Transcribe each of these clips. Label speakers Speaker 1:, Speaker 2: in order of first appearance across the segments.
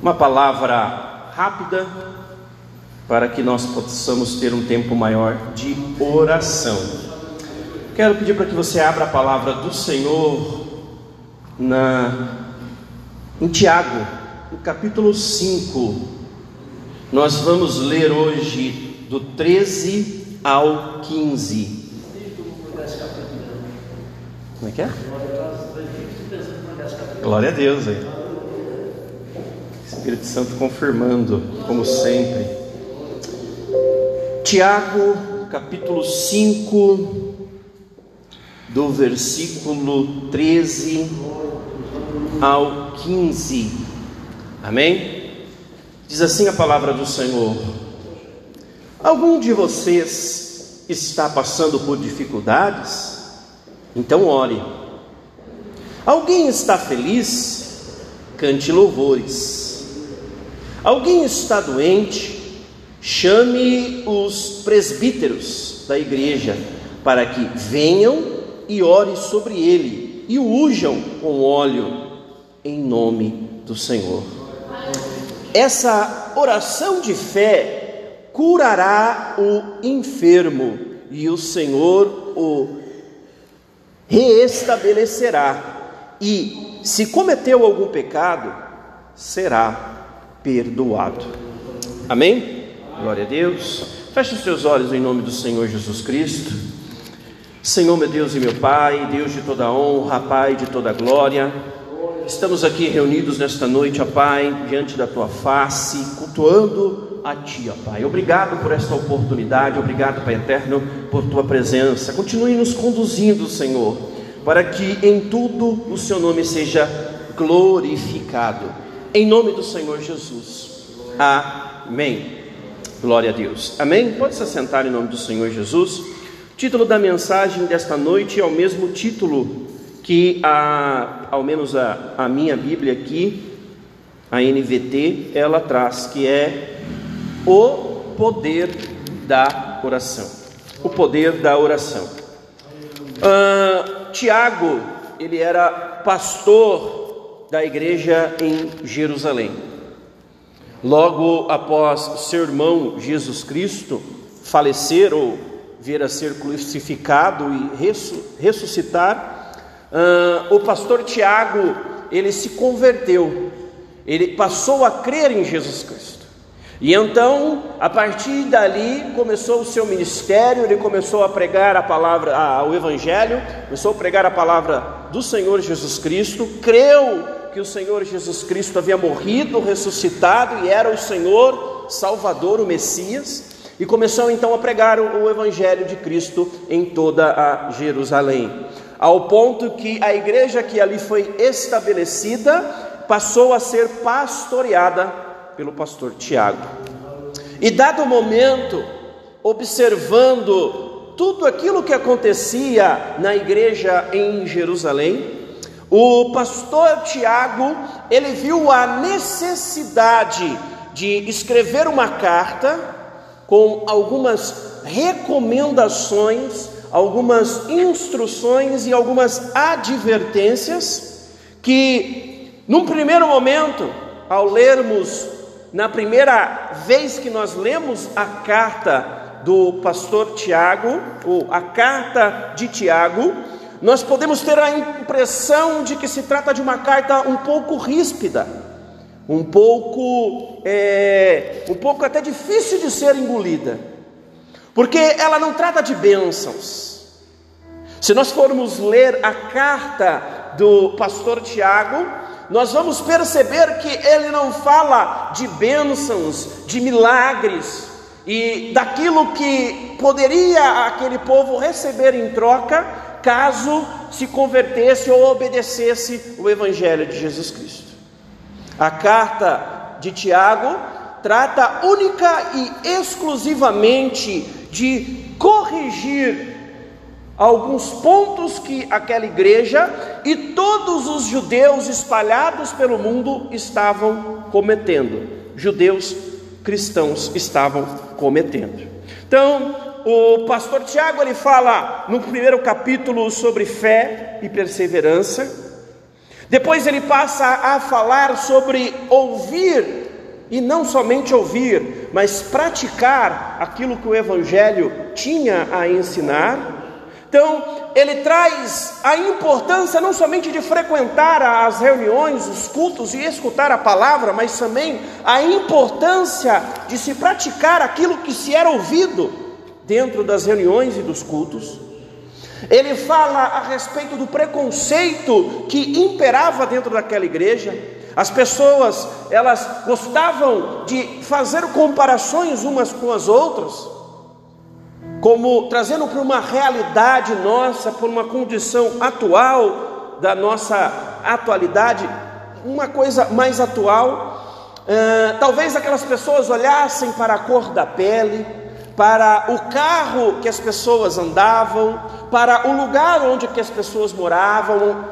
Speaker 1: Uma palavra rápida para que nós possamos ter um tempo maior de oração. Quero pedir para que você abra a palavra do Senhor na em Tiago, no capítulo 5. Nós vamos ler hoje do 13 ao 15. Como é que é? Glória a Deus aí. Espírito Santo confirmando, como sempre. Tiago, capítulo 5, do versículo 13 ao 15. Amém? Diz assim a palavra do Senhor: Algum de vocês está passando por dificuldades? Então ore. Alguém está feliz? Cante louvores. Alguém está doente? Chame os presbíteros da igreja para que venham e ore sobre ele e o ujam com óleo em nome do Senhor. Essa oração de fé curará o enfermo e o Senhor o reestabelecerá. E se cometeu algum pecado, será perdoado. Amém? Glória a Deus. Feche os seus olhos em nome do Senhor Jesus Cristo. Senhor, meu Deus e meu Pai, Deus de toda honra, Pai de toda glória. Estamos aqui reunidos nesta noite, ó Pai, diante da tua face, cultuando a Ti, ó Pai. Obrigado por esta oportunidade, obrigado, Pai eterno, por tua presença. Continue nos conduzindo, Senhor, para que em tudo o Seu nome seja glorificado. Em nome do Senhor Jesus. Amém. Glória a Deus. Amém. Pode se sentar em nome do Senhor Jesus. O título da mensagem desta noite é o mesmo título que a, ao menos a, a minha Bíblia aqui, a NVT, ela traz, que é o poder da oração. O poder da oração. Uh, Tiago, ele era pastor da igreja em Jerusalém. Logo após seu irmão Jesus Cristo falecer ou vir a ser crucificado e ressuscitar, Uh, o pastor Tiago, ele se converteu, ele passou a crer em Jesus Cristo. E então, a partir dali, começou o seu ministério, ele começou a pregar a palavra, a, o Evangelho, começou a pregar a palavra do Senhor Jesus Cristo, creu que o Senhor Jesus Cristo havia morrido, ressuscitado e era o Senhor, Salvador, o Messias, e começou então a pregar o, Evangelho de Cristo em toda a Jerusalém ao ponto que a igreja que ali foi estabelecida passou a ser pastoreada pelo pastor Tiago. E dado o momento, observando tudo aquilo que acontecia na igreja em Jerusalém, o pastor Tiago, ele viu a necessidade de escrever uma carta com algumas recomendações algumas instruções e algumas advertências que, num primeiro momento, ao lermos, na primeira vez que nós lemos a carta do pastor Tiago, ou a carta de Tiago, nós podemos ter a impressão de que se trata de uma carta um pouco ríspida, um pouco, é, um pouco até difícil de ser engolida porque ela não trata de bênçãos. Se nós formos ler a carta do pastor Tiago, nós vamos perceber que ele não fala de bênçãos, de milagres e daquilo que poderia aquele povo receber em troca caso se convertesse ou obedecesse o evangelho de Jesus Cristo. A carta de Tiago trata única e exclusivamente de corrigir alguns pontos que aquela igreja e todos os judeus espalhados pelo mundo estavam cometendo. Judeus cristãos estavam cometendo. Então, o pastor Tiago ele fala no primeiro capítulo sobre fé e perseverança. Depois ele passa a falar sobre ouvir, e não somente ouvir, mas praticar aquilo que o Evangelho tinha a ensinar. Então, ele traz a importância não somente de frequentar as reuniões, os cultos e escutar a palavra, mas também a importância de se praticar aquilo que se era ouvido dentro das reuniões e dos cultos. Ele fala a respeito do preconceito que imperava dentro daquela igreja. As pessoas, elas gostavam de fazer comparações umas com as outras como trazendo para uma realidade nossa, para uma condição atual da nossa atualidade, uma coisa mais atual. Uh, talvez aquelas pessoas olhassem para a cor da pele, para o carro que as pessoas andavam, para o lugar onde que as pessoas moravam,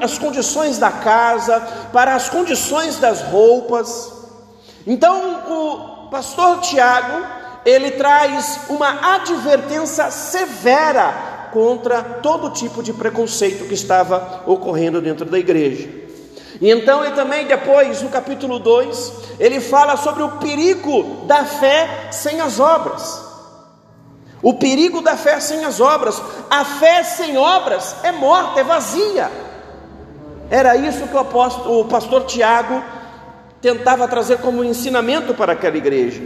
Speaker 1: as condições da casa, para as condições das roupas. Então o pastor Tiago ele traz uma advertência severa contra todo tipo de preconceito que estava ocorrendo dentro da igreja. E então ele também depois, no capítulo 2, ele fala sobre o perigo da fé sem as obras. O perigo da fé sem as obras. A fé sem obras é morta, é vazia. Era isso que o, apóstolo, o pastor Tiago tentava trazer como ensinamento para aquela igreja.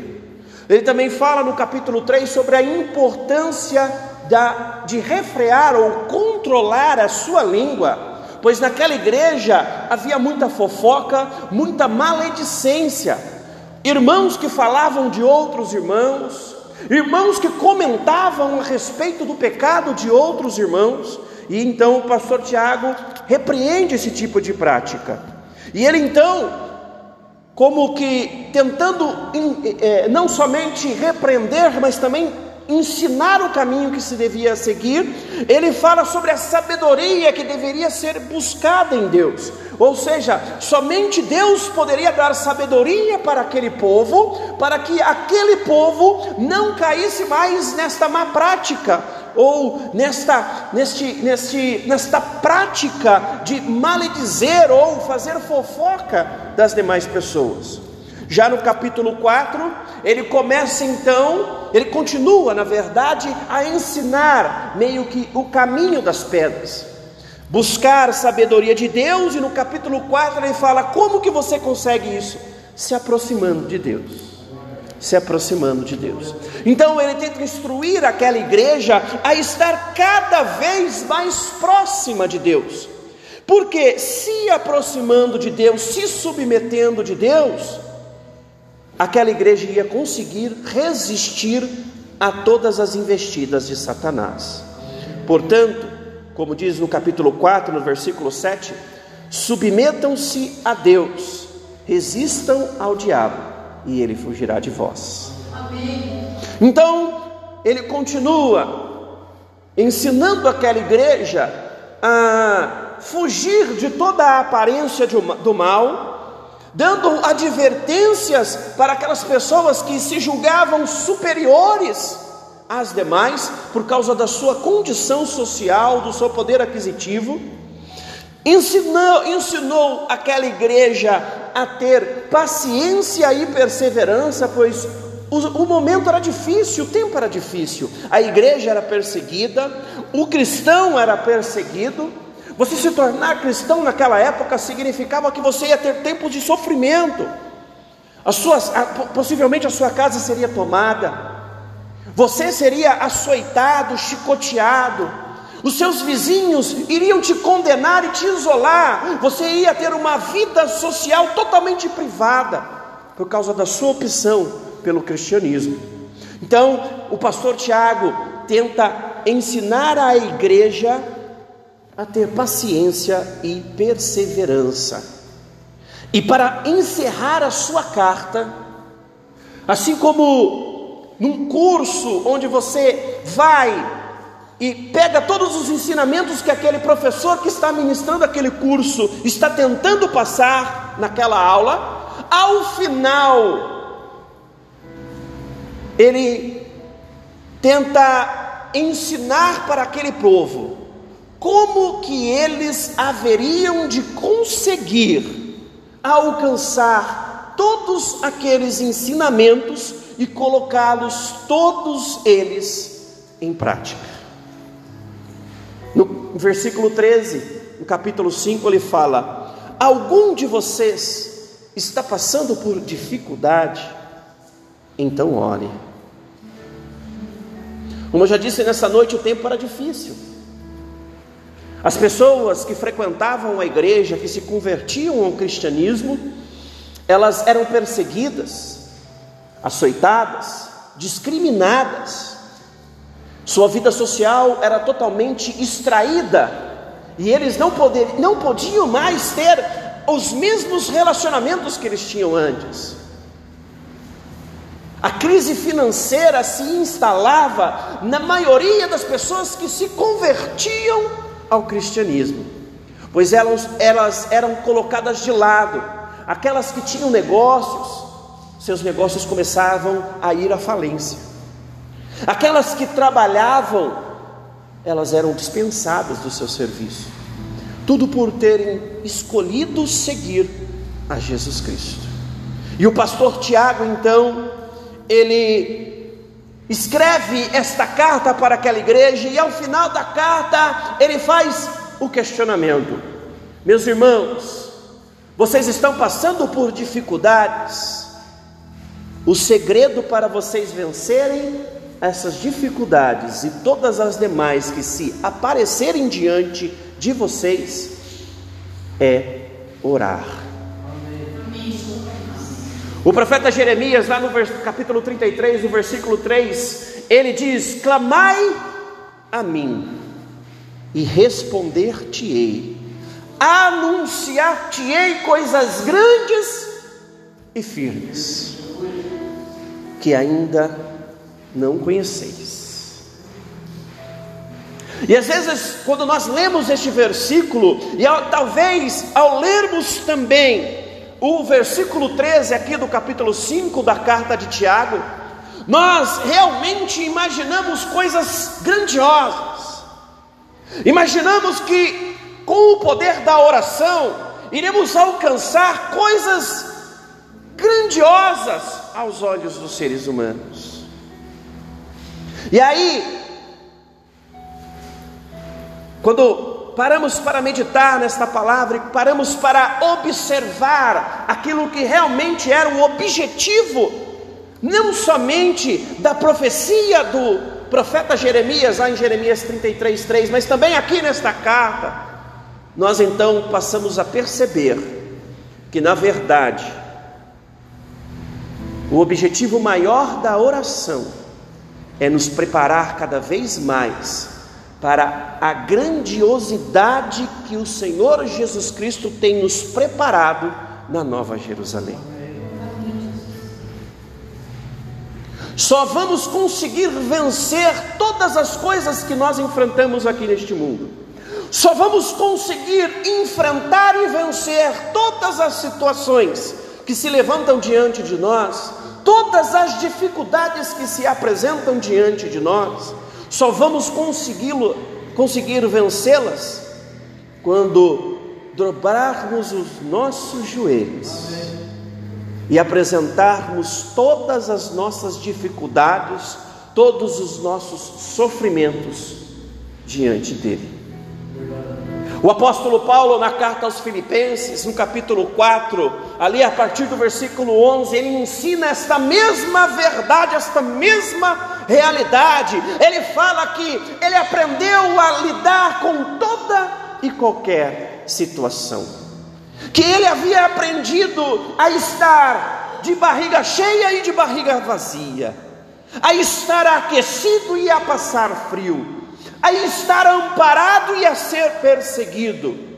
Speaker 1: Ele também fala no capítulo 3 sobre a importância da, de refrear ou controlar a sua língua, pois naquela igreja havia muita fofoca, muita maledicência, irmãos que falavam de outros irmãos, irmãos que comentavam a respeito do pecado de outros irmãos, e então o pastor Tiago repreende esse tipo de prática. E ele então como que tentando é, não somente repreender, mas também ensinar o caminho que se devia seguir, ele fala sobre a sabedoria que deveria ser buscada em Deus. Ou seja, somente Deus poderia dar sabedoria para aquele povo, para que aquele povo não caísse mais nesta má prática, ou nesta, neste, neste, nesta prática de maledizer ou fazer fofoca das demais pessoas. Já no capítulo 4, ele começa então, ele continua, na verdade, a ensinar meio que o caminho das pedras. Buscar sabedoria de Deus, e no capítulo 4 ele fala: como que você consegue isso? Se aproximando de Deus se aproximando de Deus. Então ele tenta instruir aquela igreja a estar cada vez mais próxima de Deus. Porque se aproximando de Deus, se submetendo de Deus, aquela igreja ia conseguir resistir a todas as investidas de Satanás. Portanto, como diz no capítulo 4, no versículo 7, submetam-se a Deus, resistam ao diabo e ele fugirá de vós. Amém. Então, ele continua ensinando aquela igreja a fugir de toda a aparência do mal, dando advertências para aquelas pessoas que se julgavam superiores às demais por causa da sua condição social, do seu poder aquisitivo. Ensinou, ensinou aquela igreja a ter paciência e perseverança, pois o, o, momento era difícil, o tempo era difícil, a igreja era perseguida, o cristão era perseguido. Você se tornar cristão naquela época significava que você ia ter tempos de sofrimento, a sua, a, possivelmente a sua casa seria tomada, você seria açoitado, chicoteado, os seus vizinhos iriam te condenar e te isolar, você ia ter uma vida social totalmente privada, por causa da sua opção pelo cristianismo. Então, o pastor Tiago tenta ensinar a igreja a ter paciência e perseverança. E para encerrar a sua carta, assim como num curso onde você vai e pega todos os ensinamentos que aquele professor que está ministrando aquele curso está tentando passar naquela aula, ao final, ele tenta ensinar para aquele povo como que eles haveriam de conseguir alcançar todos aqueles ensinamentos e colocá-los todos eles em prática. No versículo 13, no capítulo 5, ele fala: Algum de vocês está passando por dificuldade? Então ore. Como eu já disse nessa noite, o tempo era difícil. As pessoas que frequentavam a igreja, que se convertiam ao cristianismo, elas eram perseguidas, açoitadas, discriminadas. Sua vida social era totalmente extraída e eles não, poder, não podiam mais ter os mesmos relacionamentos que eles tinham antes. A crise financeira se instalava na maioria das pessoas que se convertiam ao cristianismo, pois elas, elas eram colocadas de lado. Aquelas que tinham negócios, seus negócios começavam a ir à falência. Aquelas que trabalhavam, elas eram dispensadas do seu serviço. Tudo por terem escolhido seguir a Jesus Cristo. E o pastor Tiago, então, ele escreve esta carta para aquela igreja e ao final da carta ele faz o questionamento: Meus irmãos, vocês estão passando por dificuldades. O segredo para vocês vencerem essas dificuldades e todas as demais que se aparecerem diante de vocês é orar. O profeta Jeremias, lá no capítulo 33, no versículo 3, ele diz: Clamai a mim, e responder-te-ei, anunciar-te-ei coisas grandes e firmes, que ainda não conheceis. E às vezes, quando nós lemos este versículo, e ao, talvez ao lermos também o versículo 13 aqui do capítulo 5 da carta de Tiago, nós realmente imaginamos coisas grandiosas. Imaginamos que com o poder da oração iremos alcançar coisas grandiosas aos olhos dos seres humanos. E aí, quando paramos para meditar nesta palavra e paramos para observar aquilo que realmente era o objetivo, não somente da profecia do profeta Jeremias, lá em Jeremias 33, 3, mas também aqui nesta carta, nós então passamos a perceber que, na verdade, o objetivo maior da oração é nos preparar cada vez mais para a grandiosidade que o Senhor Jesus Cristo tem nos preparado na Nova Jerusalém. Só vamos conseguir vencer todas as coisas que nós enfrentamos aqui neste mundo. Só vamos conseguir enfrentar e vencer todas as situações que se levantam diante de nós, todas as dificuldades que se apresentam diante de nós só vamos consegui-lo, conseguir vencê-las quando dobrarmos os nossos joelhos e apresentarmos todas as nossas dificuldades, todos os nossos sofrimentos diante dele. O apóstolo Paulo, na carta aos Filipenses, no capítulo 4, ali a partir do versículo 11, ele ensina esta mesma verdade, esta mesma realidade. Ele fala que ele aprendeu a lidar com toda e qualquer situação, que ele havia aprendido a estar de barriga cheia e de barriga vazia, a estar aquecido e a passar frio a estar amparado e a ser perseguido.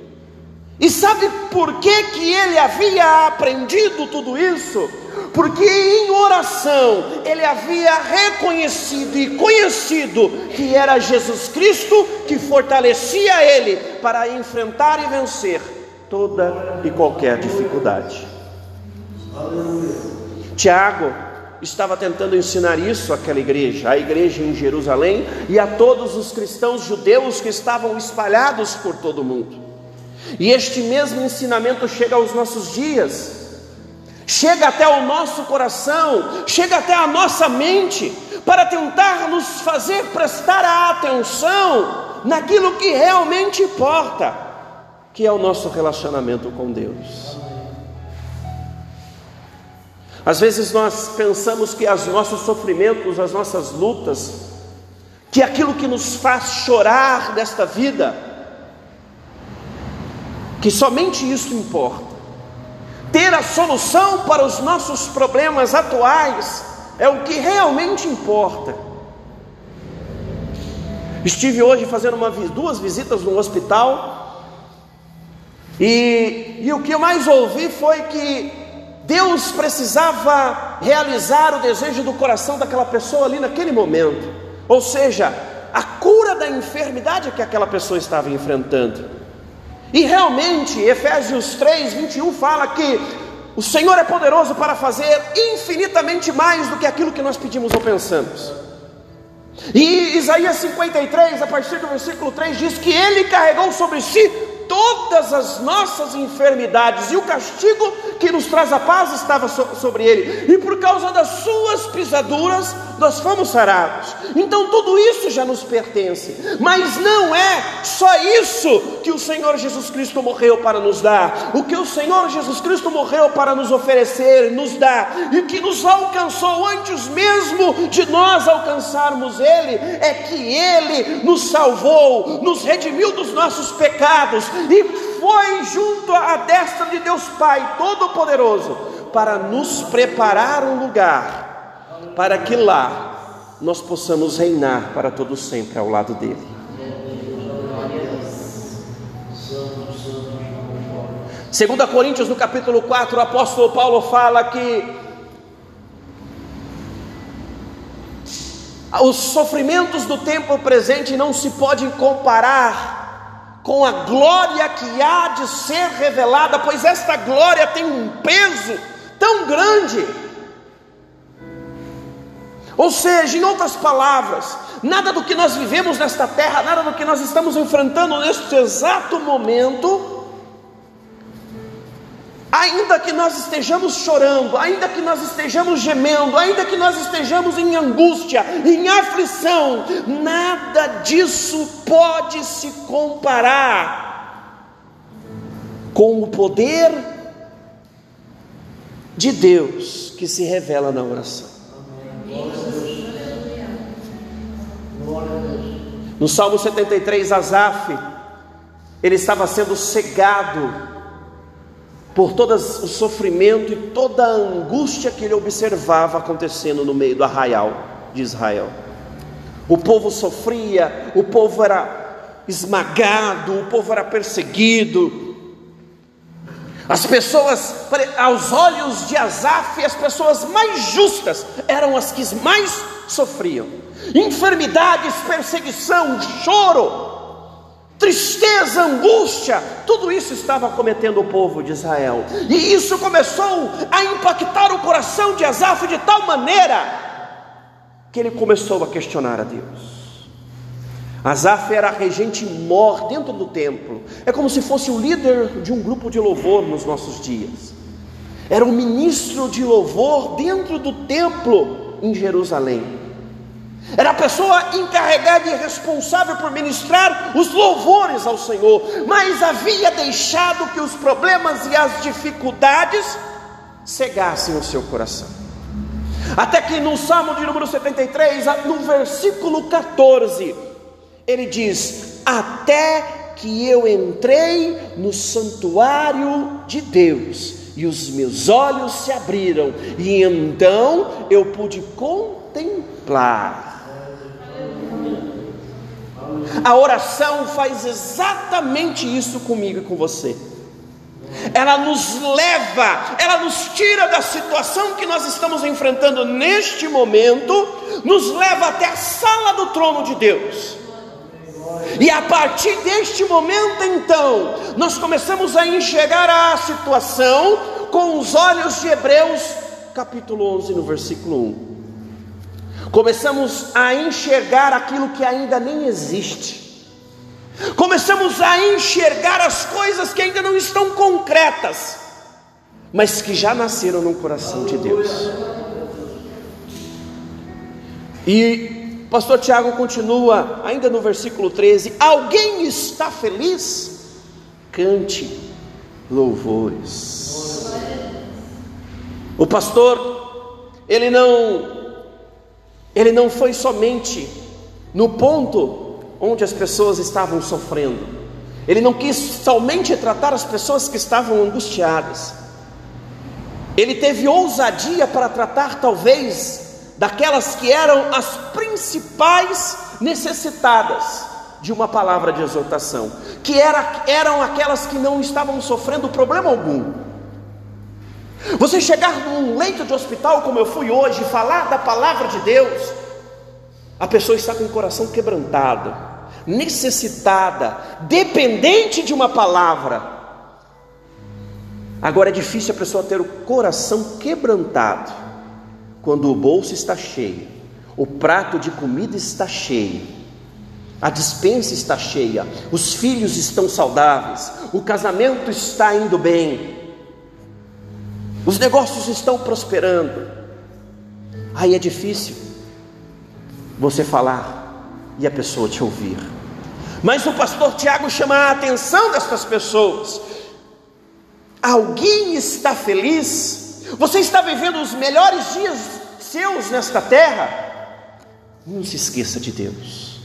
Speaker 1: E sabe por que, que ele havia aprendido tudo isso? Porque em oração ele havia reconhecido e conhecido que era Jesus Cristo que fortalecia ele para enfrentar e vencer toda e qualquer dificuldade. Tiago, estava tentando ensinar isso àquela igreja, à igreja em Jerusalém e a todos os cristãos judeus que estavam espalhados por todo o mundo. E este mesmo ensinamento chega aos nossos dias, chega até o nosso coração, chega até a nossa mente, para tentar nos fazer prestar a atenção naquilo que realmente importa, que é o nosso relacionamento com Deus. Às vezes nós pensamos que os nossos sofrimentos, as nossas lutas, que aquilo que nos faz chorar desta vida, que somente isso importa. Ter a solução para os nossos problemas atuais é o que realmente importa. Estive hoje fazendo uma, duas visitas no hospital e, e o que eu mais ouvi foi que Deus precisava realizar o desejo do coração daquela pessoa ali naquele momento, ou seja, a cura da enfermidade que aquela pessoa estava enfrentando. E realmente, Efésios 3, 21 fala que o Senhor é poderoso para fazer infinitamente mais do que aquilo que nós pedimos ou pensamos. E Isaías 53, a partir do versículo 3, diz que Ele carregou sobre si todas as nossas enfermidades, e o castigo que nos traz a paz estava so sobre ele, e por causa das suas pisaduras nós fomos sarados. Então tudo isso já nos pertence, mas não é só isso que o Senhor Jesus Cristo morreu para nos dar. O que o Senhor Jesus Cristo morreu para nos oferecer, nos dar, e que nos alcançou antes mesmo de nós alcançarmos Ele, é que Ele nos salvou, nos redimiu dos nossos pecados e foi junto à destra de Deus Pai Todo-Poderoso para nos preparar um lugar para que lá nós possamos reinar para todo sempre ao lado dele. Segunda Coríntios no capítulo 4, o apóstolo Paulo fala que os sofrimentos do tempo presente não se podem comparar com a glória que há de ser revelada, pois esta glória tem um peso tão grande. Ou seja, em outras palavras, nada do que nós vivemos nesta terra, nada do que nós estamos enfrentando neste exato momento, ainda que nós estejamos chorando, ainda que nós estejamos gemendo, ainda que nós estejamos em angústia, em aflição, nada disso pode se comparar com o poder de Deus que se revela na oração. No Salmo 73, Asaf, ele estava sendo cegado por todo o sofrimento e toda a angústia que ele observava acontecendo no meio do arraial de Israel. O povo sofria, o povo era esmagado, o povo era perseguido, as pessoas, aos olhos de Asaf, as pessoas mais justas eram as que mais sofriam. Enfermidades, perseguição, choro, tristeza, angústia, tudo isso estava cometendo o povo de Israel. E isso começou a impactar o coração de Asaf de tal maneira que ele começou a questionar a Deus. Asaf era regente mor dentro do templo. É como se fosse o líder de um grupo de louvor nos nossos dias. Era o ministro de louvor dentro do templo em Jerusalém. Era a pessoa encarregada e responsável por ministrar os louvores ao Senhor, mas havia deixado que os problemas e as dificuldades cegassem o seu coração. Até que no Salmo de número 73, no versículo 14, ele diz: Até que eu entrei no santuário de Deus, e os meus olhos se abriram, e então eu pude contemplar. A oração faz exatamente isso comigo e com você. Ela nos leva, ela nos tira da situação que nós estamos enfrentando neste momento, nos leva até a sala do trono de Deus. E a partir deste momento, então, nós começamos a enxergar a situação com os olhos de Hebreus capítulo 11, no versículo 1. Começamos a enxergar aquilo que ainda nem existe. Começamos a enxergar as coisas que ainda não estão concretas, mas que já nasceram no coração de Deus. E pastor Tiago continua, ainda no versículo 13: Alguém está feliz? Cante louvores. O pastor, ele não ele não foi somente no ponto onde as pessoas estavam sofrendo. Ele não quis somente tratar as pessoas que estavam angustiadas. Ele teve ousadia para tratar, talvez, daquelas que eram as principais necessitadas de uma palavra de exortação, que era, eram aquelas que não estavam sofrendo problema algum. Você chegar num leito de hospital, como eu fui hoje, falar da palavra de Deus, a pessoa está com o coração quebrantado, necessitada, dependente de uma palavra. Agora é difícil a pessoa ter o coração quebrantado quando o bolso está cheio, o prato de comida está cheio, a dispensa está cheia, os filhos estão saudáveis, o casamento está indo bem, os negócios estão prosperando. Aí é difícil você falar e a pessoa te ouvir. Mas o pastor Tiago chama a atenção destas pessoas. Alguém está feliz? Você está vivendo os melhores dias seus nesta terra? Não se esqueça de Deus.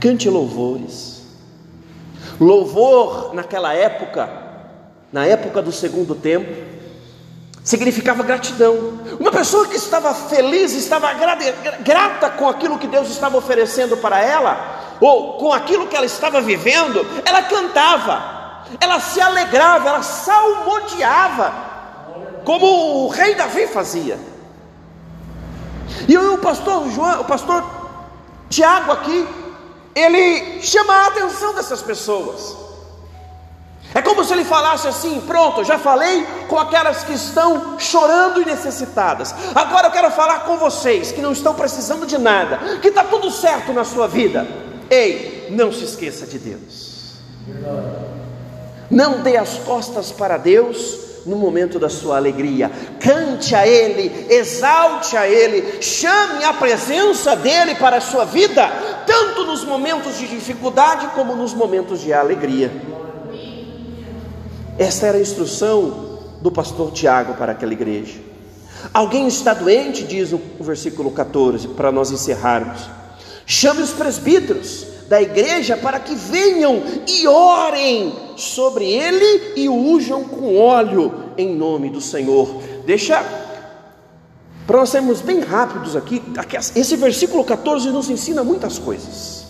Speaker 1: Cante louvores. Louvor naquela época, na época do segundo tempo, significava gratidão. Uma pessoa que estava feliz, estava grata com aquilo que Deus estava oferecendo para ela, ou com aquilo que ela estava vivendo, ela cantava, ela se alegrava, ela salmodiava, como o rei Davi fazia. E o pastor João, o pastor Tiago aqui, ele chama a atenção dessas pessoas. Como se ele falasse assim: pronto, já falei com aquelas que estão chorando e necessitadas. Agora eu quero falar com vocês que não estão precisando de nada, que está tudo certo na sua vida. Ei, não se esqueça de Deus. Não dê as costas para Deus no momento da sua alegria. Cante a Ele, exalte a Ele, chame a presença dEle para a sua vida, tanto nos momentos de dificuldade como nos momentos de alegria. Esta era a instrução do pastor Tiago para aquela igreja. Alguém está doente, diz o versículo 14, para nós encerrarmos. Chame os presbíteros da igreja para que venham e orem sobre ele e o ujam com óleo em nome do Senhor. Deixa para nós sermos bem rápidos aqui, esse versículo 14 nos ensina muitas coisas.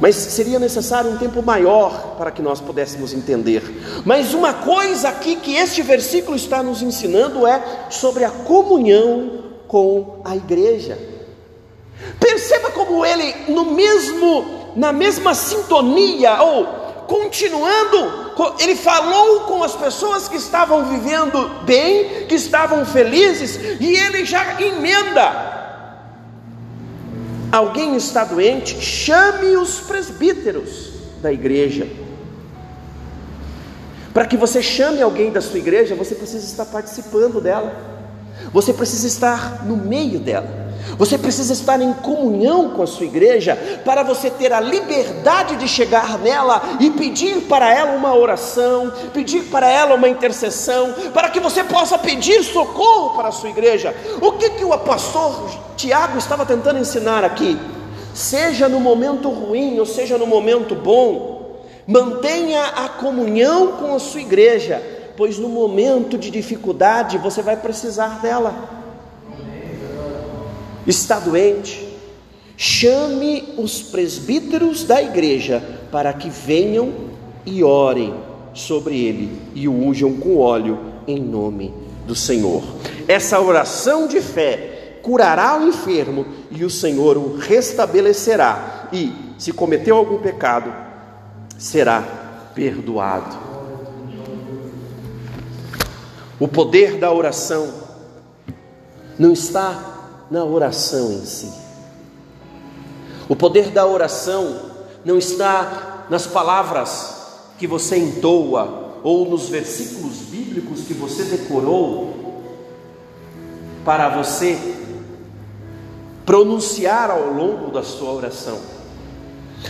Speaker 1: Mas seria necessário um tempo maior para que nós pudéssemos entender. Mas uma coisa aqui que este versículo está nos ensinando é sobre a comunhão com a igreja. Perceba como ele no mesmo na mesma sintonia ou continuando, ele falou com as pessoas que estavam vivendo bem, que estavam felizes, e ele já emenda alguém está doente, chame os presbíteros da igreja. Para que você chame alguém da sua igreja, você precisa estar participando dela, você precisa estar no meio dela. Você precisa estar em comunhão com a sua igreja para você ter a liberdade de chegar nela e pedir para ela uma oração, pedir para ela uma intercessão, para que você possa pedir socorro para a sua igreja. O que, que o pastor Tiago estava tentando ensinar aqui? Seja no momento ruim ou seja no momento bom, mantenha a comunhão com a sua igreja, pois no momento de dificuldade você vai precisar dela está doente, chame os presbíteros da igreja para que venham e orem sobre ele e o unjam com óleo em nome do Senhor. Essa oração de fé curará o enfermo e o Senhor o restabelecerá, e se cometeu algum pecado, será perdoado. O poder da oração não está na oração em si. O poder da oração não está nas palavras que você entoa ou nos versículos bíblicos que você decorou para você pronunciar ao longo da sua oração.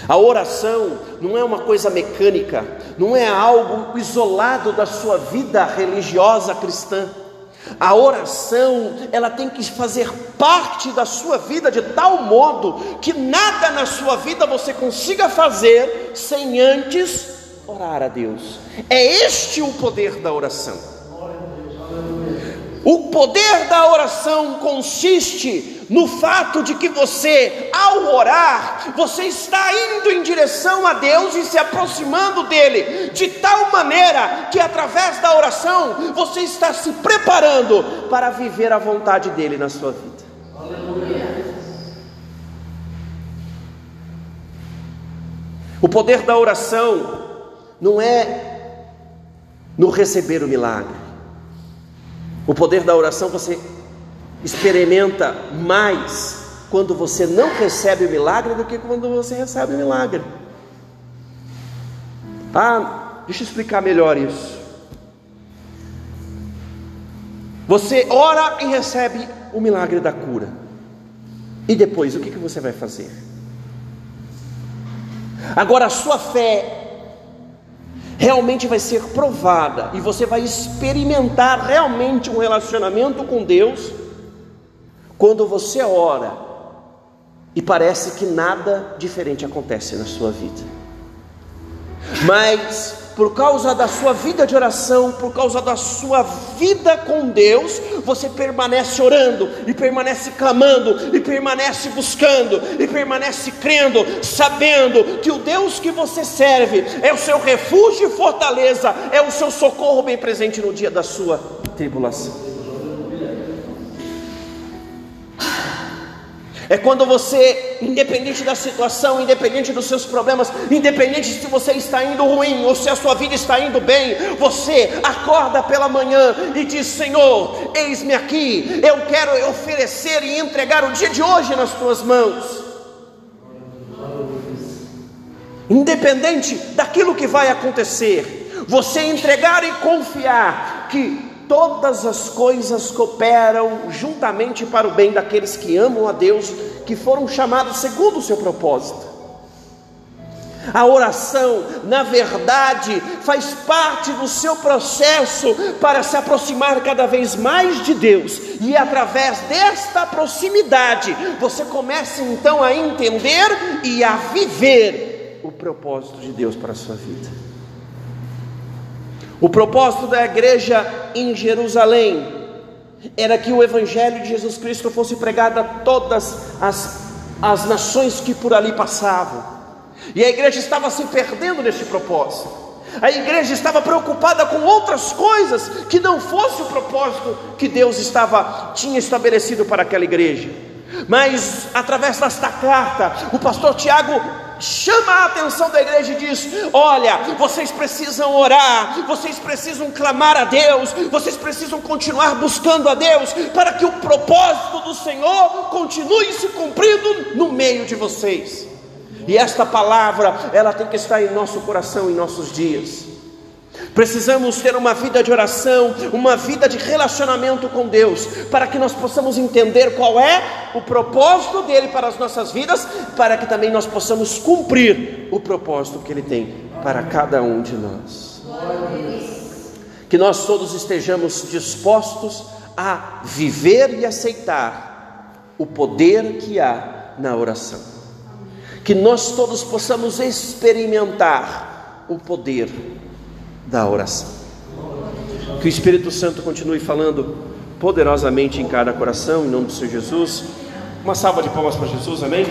Speaker 1: A oração não é uma coisa mecânica, não é algo isolado da sua vida religiosa cristã. A oração, ela tem que fazer parte da sua vida de tal modo que nada na sua vida você consiga fazer sem antes orar a Deus. É este o poder da oração. O poder da oração consiste no fato de que você, ao orar, você está indo em direção a Deus e se aproximando dele, de tal maneira que através da oração você está se preparando para viver a vontade dele na sua vida. O poder da oração não é no receber o milagre. O poder da oração você experimenta mais quando você não recebe o milagre do que quando você recebe o milagre. Ah, deixa eu explicar melhor isso. Você ora e recebe o milagre da cura. E depois, o que, que você vai fazer? Agora, a sua fé realmente vai ser provada e você vai experimentar realmente um relacionamento com Deus quando você ora e parece que nada diferente acontece na sua vida. Mas por causa da sua vida de oração, por causa da sua vida com Deus, você permanece orando, e permanece clamando, e permanece buscando, e permanece crendo, sabendo que o Deus que você serve é o seu refúgio e fortaleza, é o seu socorro bem presente no dia da sua tribulação. É quando você, independente da situação, independente dos seus problemas, independente se você está indo ruim ou se a sua vida está indo bem, você acorda pela manhã e diz: Senhor, eis-me aqui, eu quero oferecer e entregar o dia de hoje nas tuas mãos. Independente daquilo que vai acontecer, você entregar e confiar que todas as coisas cooperam juntamente para o bem daqueles que amam a Deus, que foram chamados segundo o seu propósito. A oração, na verdade, faz parte do seu processo para se aproximar cada vez mais de Deus, e através desta proximidade, você começa então a entender e a viver o propósito de Deus para a sua vida. O propósito da igreja em Jerusalém era que o Evangelho de Jesus Cristo fosse pregado a todas as, as nações que por ali passavam. E a igreja estava se perdendo neste propósito. A igreja estava preocupada com outras coisas que não fosse o propósito que Deus estava tinha estabelecido para aquela igreja. Mas através desta carta, o pastor Tiago chama a atenção da igreja e diz: Olha, vocês precisam orar, vocês precisam clamar a Deus, vocês precisam continuar buscando a Deus, para que o propósito do Senhor continue se cumprindo no meio de vocês. E esta palavra, ela tem que estar em nosso coração em nossos dias. Precisamos ter uma vida de oração, uma vida de relacionamento com Deus, para que nós possamos entender qual é o propósito dele para as nossas vidas, para que também nós possamos cumprir o propósito que ele tem para cada um de nós. Que nós todos estejamos dispostos a viver e aceitar o poder que há na oração. Que nós todos possamos experimentar o poder da oração. Que o Espírito Santo continue falando poderosamente em cada coração, em nome do Senhor Jesus. Uma salva de palmas para Jesus, amém?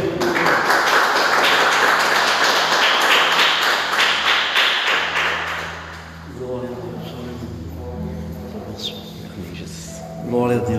Speaker 1: Glória a Deus.